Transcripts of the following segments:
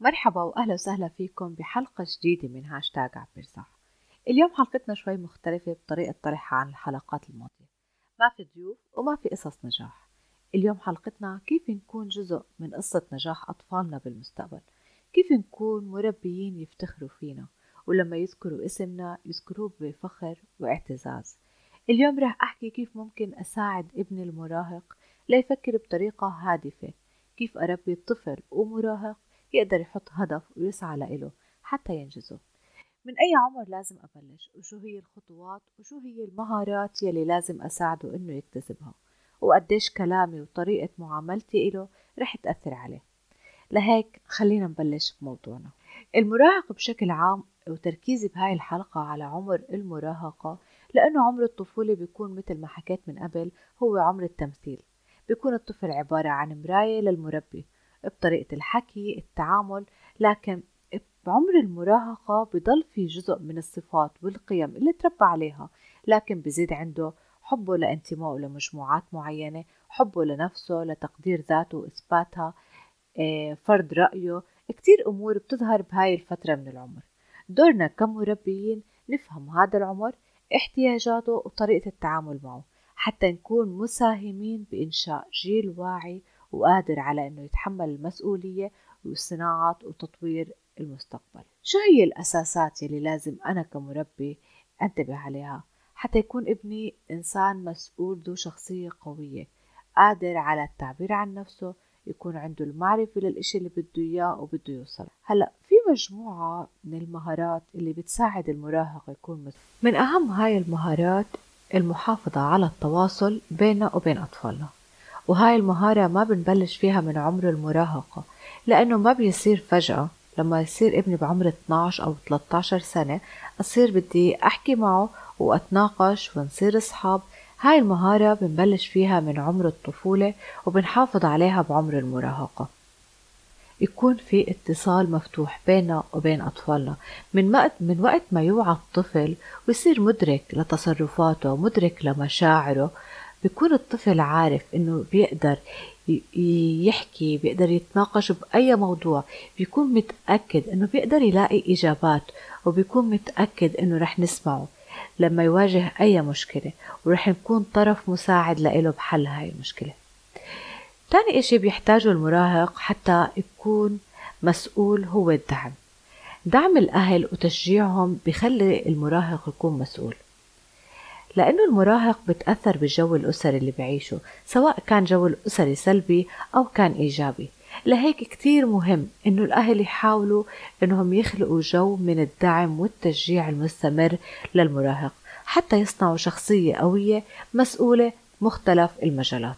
مرحبا وأهلا وسهلا فيكم بحلقة جديدة من هاشتاج عبر صح اليوم حلقتنا شوي مختلفة بطريقة طرحها عن الحلقات الماضية. ما في ضيوف وما في قصص نجاح. اليوم حلقتنا كيف نكون جزء من قصة نجاح أطفالنا بالمستقبل. كيف نكون مربيين يفتخروا فينا. ولما يذكروا اسمنا يذكروه بفخر واعتزاز. اليوم راح أحكي كيف ممكن أساعد ابني المراهق ليفكر بطريقة هادفة. كيف أربي طفل ومراهق يقدر يحط هدف ويسعى لإله حتى ينجزه. من أي عمر لازم أبلش؟ وشو هي الخطوات؟ وشو هي المهارات يلي لازم أساعده إنه يكتسبها؟ وقديش كلامي وطريقة معاملتي إله رح تأثر عليه؟ لهيك خلينا نبلش بموضوعنا. المراهق بشكل عام وتركيزي بهاي الحلقة على عمر المراهقة لأنه عمر الطفولة بيكون مثل ما حكيت من قبل هو عمر التمثيل. بيكون الطفل عبارة عن مراية للمربي بطريقة الحكي التعامل لكن بعمر المراهقة بضل في جزء من الصفات والقيم اللي تربى عليها لكن بزيد عنده حبه لانتمائه لمجموعات معينة حبه لنفسه لتقدير ذاته وإثباتها آه، فرض رأيه. كتير أمور بتظهر بهاي الفترة من العمر. دورنا كمربيين نفهم هذا العمر احتياجاته وطريقة التعامل معه. حتى نكون مساهمين بإنشاء جيل واعي وقادر على أنه يتحمل المسؤولية وصناعة وتطوير المستقبل. شو هي الأساسات يلي لازم أنا كمربي أنتبه عليها؟ حتى يكون ابني إنسان مسؤول ذو شخصية قوية قادر على التعبير عن نفسه يكون عنده المعرفة للإشي اللي بده إياه وبده يوصل. هلأ في مجموعة من المهارات اللي بتساعد المراهق يكون مسؤول من أهم هاي المهارات المحافظة على التواصل بيننا وبين أطفالنا. وهاي المهارة ما بنبلش فيها من عمر المراهقة لأنه ما بيصير فجأة. لما يصير ابني بعمر 12 أو 13 سنة أصير بدي أحكي معه وأتناقش ونصير أصحاب. هاي المهارة بنبلش فيها من عمر الطفولة وبنحافظ عليها بعمر المراهقة. يكون في اتصال مفتوح بيننا وبين أطفالنا. من وقت من وقت ما يوعى الطفل ويصير مدرك لتصرفاته مدرك لمشاعره بيكون الطفل عارف إنه بيقدر يحكي بيقدر يتناقش بأي موضوع. بيكون متأكد إنه بيقدر يلاقي إجابات وبيكون متأكد إنه رح نسمعه لما يواجه أي مشكلة. ورح نكون طرف مساعد لإله بحل هاي المشكلة. تاني إشي بيحتاجه المراهق حتى يكون مسؤول هو الدعم. دعم الأهل وتشجيعهم بخلي المراهق يكون مسؤول. لأنه المراهق بتأثر بالجو الأسري اللي بعيشه سواء كان جو الأسري سلبي أو كان إيجابي. لهيك كتير مهم إنه الأهل يحاولوا إنهم يخلقوا جو من الدعم والتشجيع المستمر للمراهق حتى يصنعوا شخصية قوية مسؤولة مختلف المجالات.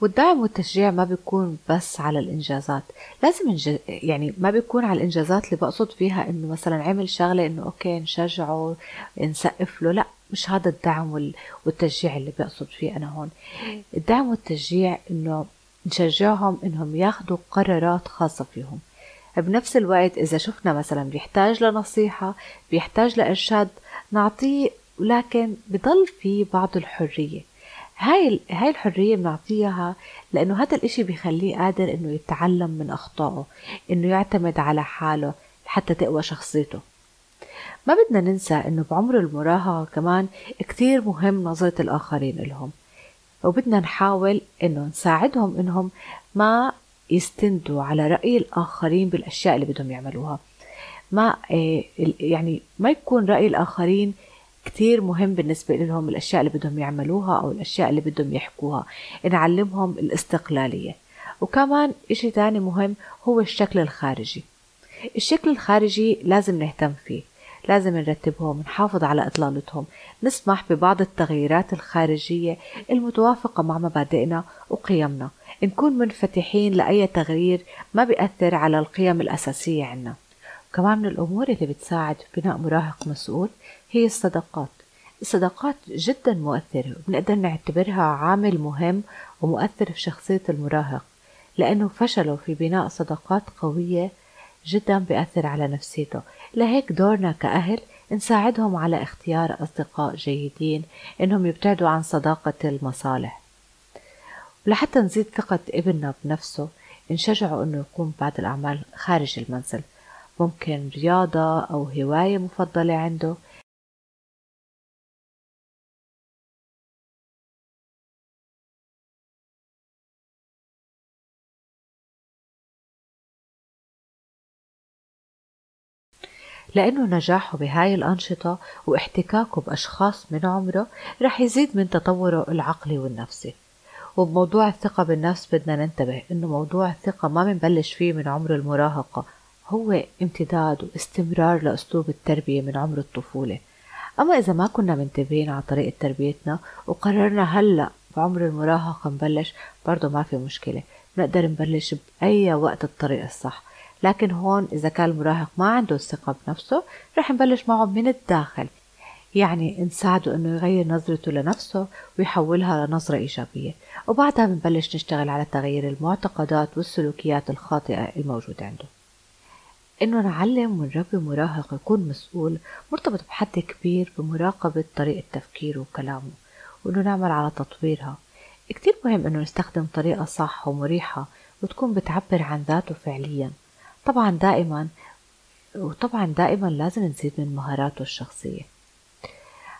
والدعم والتشجيع ما بيكون بس على الإنجازات. لازم إنج... يعني ما بيكون على الإنجازات اللي بقصد فيها إنه مثلا عمل شغلة إنه أوكي نشجعه نسقف له. لا مش هذا الدعم والتشجيع اللي بقصد فيه أنا هون. الدعم والتشجيع إنه نشجعهم إنهم ياخذوا قرارات خاصة فيهم. بنفس الوقت إذا شفنا مثلا بيحتاج لنصيحة بيحتاج لإرشاد نعطيه ولكن بضل في بعض الحرية. هاي هاي الحرية بنعطيها لأنه هذا الإشي بيخليه قادر إنه يتعلم من أخطائه إنه يعتمد على حاله حتى تقوى شخصيته. ما بدنا ننسى إنه بعمر المراهقة كمان كتير مهم نظرة الآخرين إلهم وبدنا نحاول إنه نساعدهم إنهم ما يستندوا على رأي الآخرين بالأشياء اللي بدهم يعملوها. ما إيه، يعني ما يكون رأي الآخرين كتير مهم بالنسبة لهم الأشياء اللي بدهم يعملوها أو الأشياء اللي بدهم يحكوها نعلمهم الاستقلالية. وكمان إشي تاني مهم هو الشكل الخارجي. الشكل الخارجي لازم نهتم فيه لازم نرتبهم نحافظ على إطلالتهم نسمح ببعض التغييرات الخارجية المتوافقة مع مبادئنا وقيمنا. نكون منفتحين لأي تغيير ما بيأثر على القيم الأساسية عنا. كمان من الأمور اللي بتساعد في بناء مراهق مسؤول هي الصداقات. الصداقات جدا مؤثرة وبنقدر نعتبرها عامل مهم ومؤثر في شخصية المراهق لأنه فشله في بناء صداقات قوية جدا بيأثر على نفسيته. لهيك دورنا كأهل نساعدهم على اختيار أصدقاء جيدين إنهم يبتعدوا عن صداقة المصالح. ولحتى نزيد ثقة ابننا بنفسه نشجعه إنه يقوم ببعض الأعمال خارج المنزل. ممكن رياضة أو هواية مفضلة عنده. لأنه نجاحه بهاي الأنشطة واحتكاكه بأشخاص من عمره رح يزيد من تطوره العقلي والنفسي. وبموضوع الثقة بالنفس بدنا ننتبه إنه موضوع الثقة ما بنبلش فيه من عمر المراهقة. هو امتداد واستمرار لأسلوب التربية من عمر الطفولة. أما إذا ما كنا منتبهين على طريقة تربيتنا وقررنا هلأ بعمر المراهقة نبلش برضه ما في مشكلة. بنقدر نبلش بأي وقت الطريق الصح. لكن هون إذا كان المراهق ما عنده الثقة بنفسه رح نبلش معه من الداخل. يعني نساعده إنه يغير نظرته لنفسه ويحولها لنظرة إيجابية. وبعدها بنبلش نشتغل على تغيير المعتقدات والسلوكيات الخاطئة الموجودة عنده. إنه نعلم ونربي مراهق يكون مسؤول مرتبط بحد كبير بمراقبة طريقة تفكيره وكلامه وإنه نعمل على تطويرها. كتير مهم إنه نستخدم طريقة صح ومريحة وتكون بتعبر عن ذاته فعليا. طبعا دائما وطبعا دائما لازم نزيد من مهاراته الشخصية.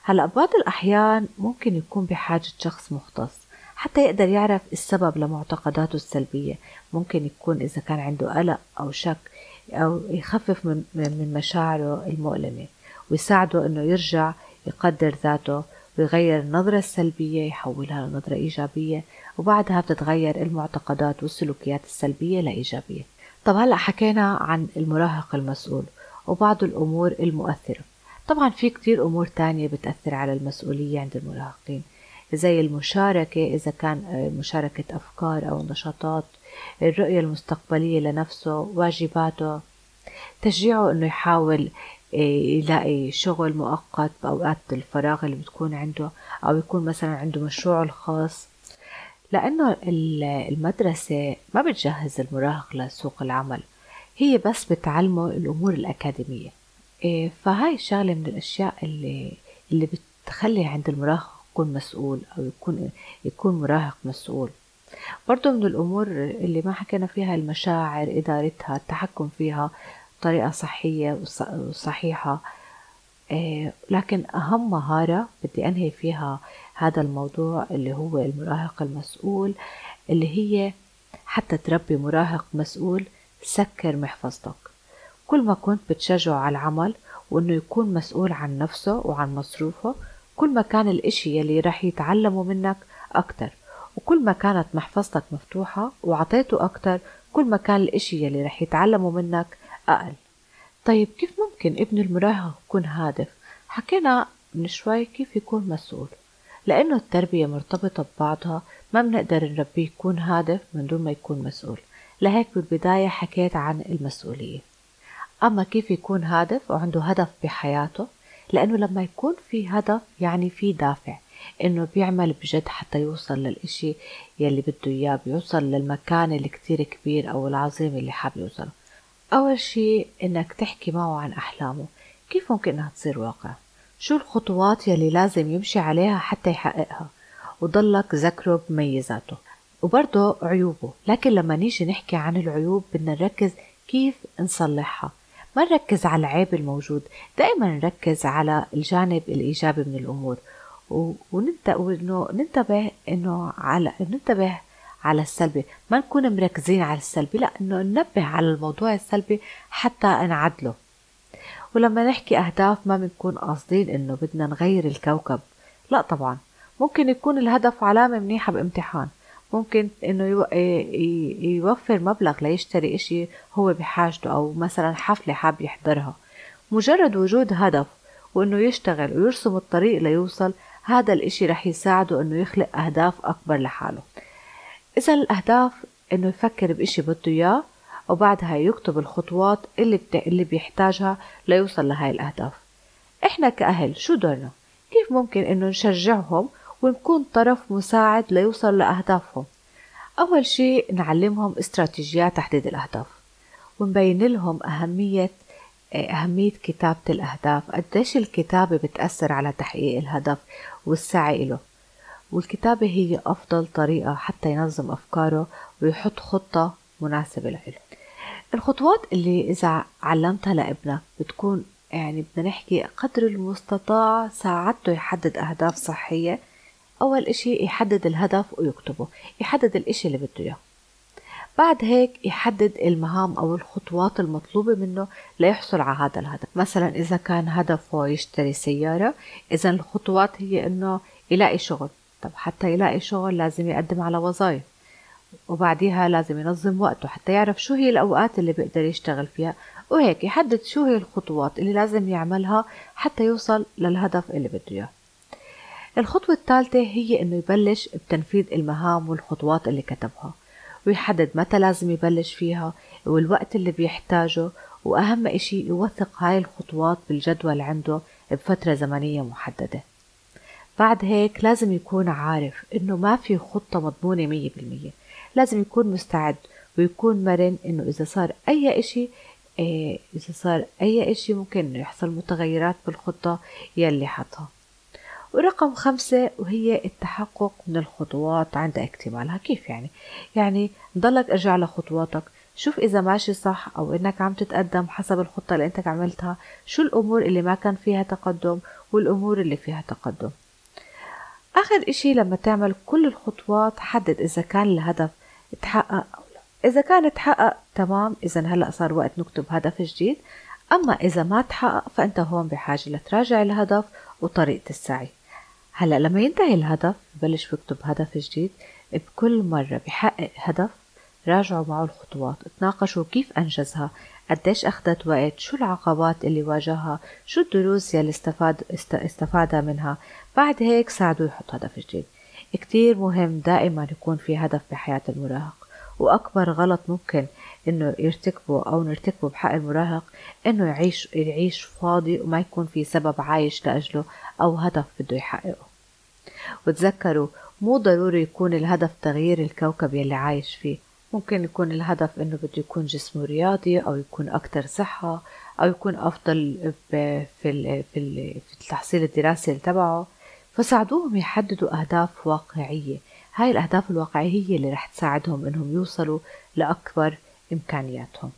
هلأ بعض الأحيان ممكن يكون بحاجة شخص مختص حتى يقدر يعرف السبب لمعتقداته السلبية. ممكن يكون إذا كان عنده قلق أو شك أو يخفف من, من مشاعره المؤلمة ويساعده إنه يرجع يقدر ذاته ويغير النظرة السلبية يحولها لنظرة إيجابية وبعدها بتتغير المعتقدات والسلوكيات السلبية لإيجابية. طب هلأ حكينا عن المراهق المسؤول وبعض الأمور المؤثرة. طبعا في كتير أمور تانية بتأثر على المسؤولية عند المراهقين. زي المشاركة إذا كان آه، مشاركة أفكار أو نشاطات الرؤية المستقبلية لنفسه واجباته. تشجيعه أنه يحاول آه، يلاقي شغل مؤقت بأوقات الفراغ اللي بتكون عنده أو يكون مثلا عنده مشروعه الخاص. لأنه المدرسة ما بتجهز المراهق لسوق العمل هي بس بتعلمه الأمور الأكاديمية. إيه، فهاي الشغلة من الأشياء اللي اللي بتخلي عند المراهق يكون مسؤول أو يكون يكون مراهق مسؤول. برضو من الأمور اللي ما حكينا فيها المشاعر إدارتها التحكم فيها بطريقة صحية وصحيحة. إيه، لكن أهم مهارة بدي أنهي فيها هذا الموضوع اللي هو المراهق المسؤول اللي هي حتى تربي مراهق مسؤول سكر محفظتك. كل ما كنت بتشجعه على العمل وإنه يكون مسؤول عن نفسه وعن مصروفه كل ما كان الإشي يلي رح يتعلمه منك أكتر وكل ما كانت محفظتك مفتوحة وعطيته أكتر كل ما كان الإشي يلي رح يتعلمه منك أقل. طيب كيف ممكن ابن المراهق يكون هادف؟ حكينا من شوي كيف يكون مسؤول لأنه التربية مرتبطة ببعضها ما بنقدر نربيه يكون هادف من دون ما يكون مسؤول. لهيك بالبداية حكيت عن المسؤولية. أما كيف يكون هادف وعنده هدف بحياته لأنه لما يكون في هدف يعني في دافع إنه بيعمل بجد حتى يوصل للإشي يلي بده إياه بيوصل للمكان اللي كتير كبير أو العظيم اللي حاب يوصله. أول شي إنك تحكي معه عن أحلامه كيف ممكن إنها تصير واقع؟ شو الخطوات يلي لازم يمشي عليها حتى يحققها؟ وضلك ذكره بميزاته وبرضه عيوبه لكن لما نيجي نحكي عن العيوب بدنا نركز كيف نصلحها. ما نركز على العيب الموجود دائما نركز على الجانب الإيجابي من الأمور. وننتبه ننتبه إنه على ننتبه على السلبي. ما نكون مركزين على السلبي لا إنه ننبه على الموضوع السلبي حتى نعدله. ولما نحكي أهداف ما بنكون قاصدين إنه بدنا نغير الكوكب. لا طبعا. ممكن يكون الهدف علامة منيحة بامتحان. ممكن إنه يوفر مبلغ ليشتري إشي هو بحاجته أو مثلا حفلة حاب يحضرها. مجرد وجود هدف وإنه يشتغل ويرسم الطريق ليوصل هذا الإشي رح يساعده إنه يخلق أهداف أكبر لحاله. اذا الأهداف إنه يفكر بإشي بده إياه وبعدها يكتب الخطوات اللي, بت... اللي بيحتاجها ليوصل لهاي الأهداف. إحنا كأهل شو دورنا؟ كيف ممكن إنه نشجعهم ونكون طرف مساعد ليوصل لأهدافهم؟ أول شيء نعلمهم استراتيجيات تحديد الأهداف. ونبين لهم أهمية أهمية كتابة الأهداف قديش الكتابة بتأثر على تحقيق الهدف والسعي له. والكتابة هي أفضل طريقة حتى ينظم أفكاره ويحط خطة مناسبة له الخطوات اللي إذا علمتها لابنك بتكون يعني بدنا نحكي قدر المستطاع ساعدته يحدد أهداف صحية أول إشي يحدد الهدف ويكتبه. يحدد الإشي اللي بده إياه. بعد هيك يحدد المهام أو الخطوات المطلوبة منه ليحصل على هذا الهدف. مثلا إذا كان هدفه يشتري سيارة إذا الخطوات هي إنه يلاقي شغل. طب حتى يلاقي شغل لازم يقدم على وظائف. وبعديها لازم ينظم وقته حتى يعرف شو هي الأوقات اللي بيقدر يشتغل فيها. وهيك يحدد شو هي الخطوات اللي لازم يعملها حتى يوصل للهدف اللي بده إياه. الخطوة الثالثة هي إنه يبلش بتنفيذ المهام والخطوات اللي كتبها. ويحدد متى لازم يبلش فيها والوقت اللي بيحتاجه وأهم إشي يوثق هاي الخطوات بالجدول عنده بفترة زمنية محددة. بعد هيك لازم يكون عارف إنه ما في خطة مضمونة مية بالمية. لازم يكون مستعد ويكون مرن إنه إذا صار أي إشي إيه إذا صار أي إشي ممكن يحصل متغيرات بالخطة يلي حطها. ورقم خمسة وهي التحقق من الخطوات عند اكتمالها. كيف يعني؟ يعني ضلك ارجع لخطواتك. شوف إذا ماشي صح أو إنك عم تتقدم حسب الخطة اللي أنت عملتها. شو الأمور اللي ما كان فيها تقدم والأمور اللي فيها تقدم. آخر إشي لما تعمل كل الخطوات حدد إذا كان الهدف تحقق أو لا. إذا كان تحقق تمام. إذا هلأ صار وقت نكتب هدف جديد. أما إذا ما تحقق فأنت هون بحاجة لتراجع الهدف وطريقة السعي. هلا لما ينتهي الهدف ببلش بكتب هدف جديد بكل مرة بحقق هدف راجعوا معه الخطوات تناقشوا كيف أنجزها قديش أخذت وقت شو العقبات اللي واجهها شو الدروس يلي استفاد استفادها منها. بعد هيك ساعدوه يحط هدف جديد. كتير مهم دائما يكون في هدف بحياة المراهق. وأكبر غلط ممكن إنه يرتكبه أو نرتكبه بحق المراهق إنه يعيش يعيش فاضي وما يكون في سبب عايش لأجله أو هدف بده يحققه. وتذكروا مو ضروري يكون الهدف تغيير الكوكب يلي عايش فيه. ممكن يكون الهدف إنه بده يكون جسمه رياضي أو يكون أكثر صحة أو يكون أفضل في في في التحصيل الدراسي تبعه. فساعدوهم يحددوا أهداف واقعية. هاي الأهداف الواقعية هي اللي رح تساعدهم إنهم يوصلوا لأكبر إمكانياتهم.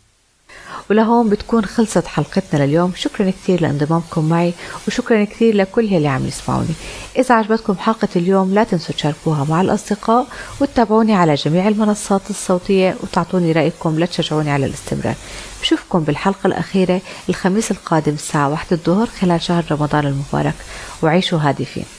ولهون بتكون خلصت حلقتنا لليوم. شكرا كثير لانضمامكم معي وشكرا كثير لكل يلي عم يسمعوني. إذا عجبتكم حلقة اليوم لا تنسوا تشاركوها مع الأصدقاء وتتابعوني على جميع المنصات الصوتية وتعطوني رأيكم لتشجعوني على الاستمرار. بشوفكم بالحلقة الأخيرة الخميس القادم الساعة واحدة الظهر خلال شهر رمضان المبارك. وعيشوا هادفين.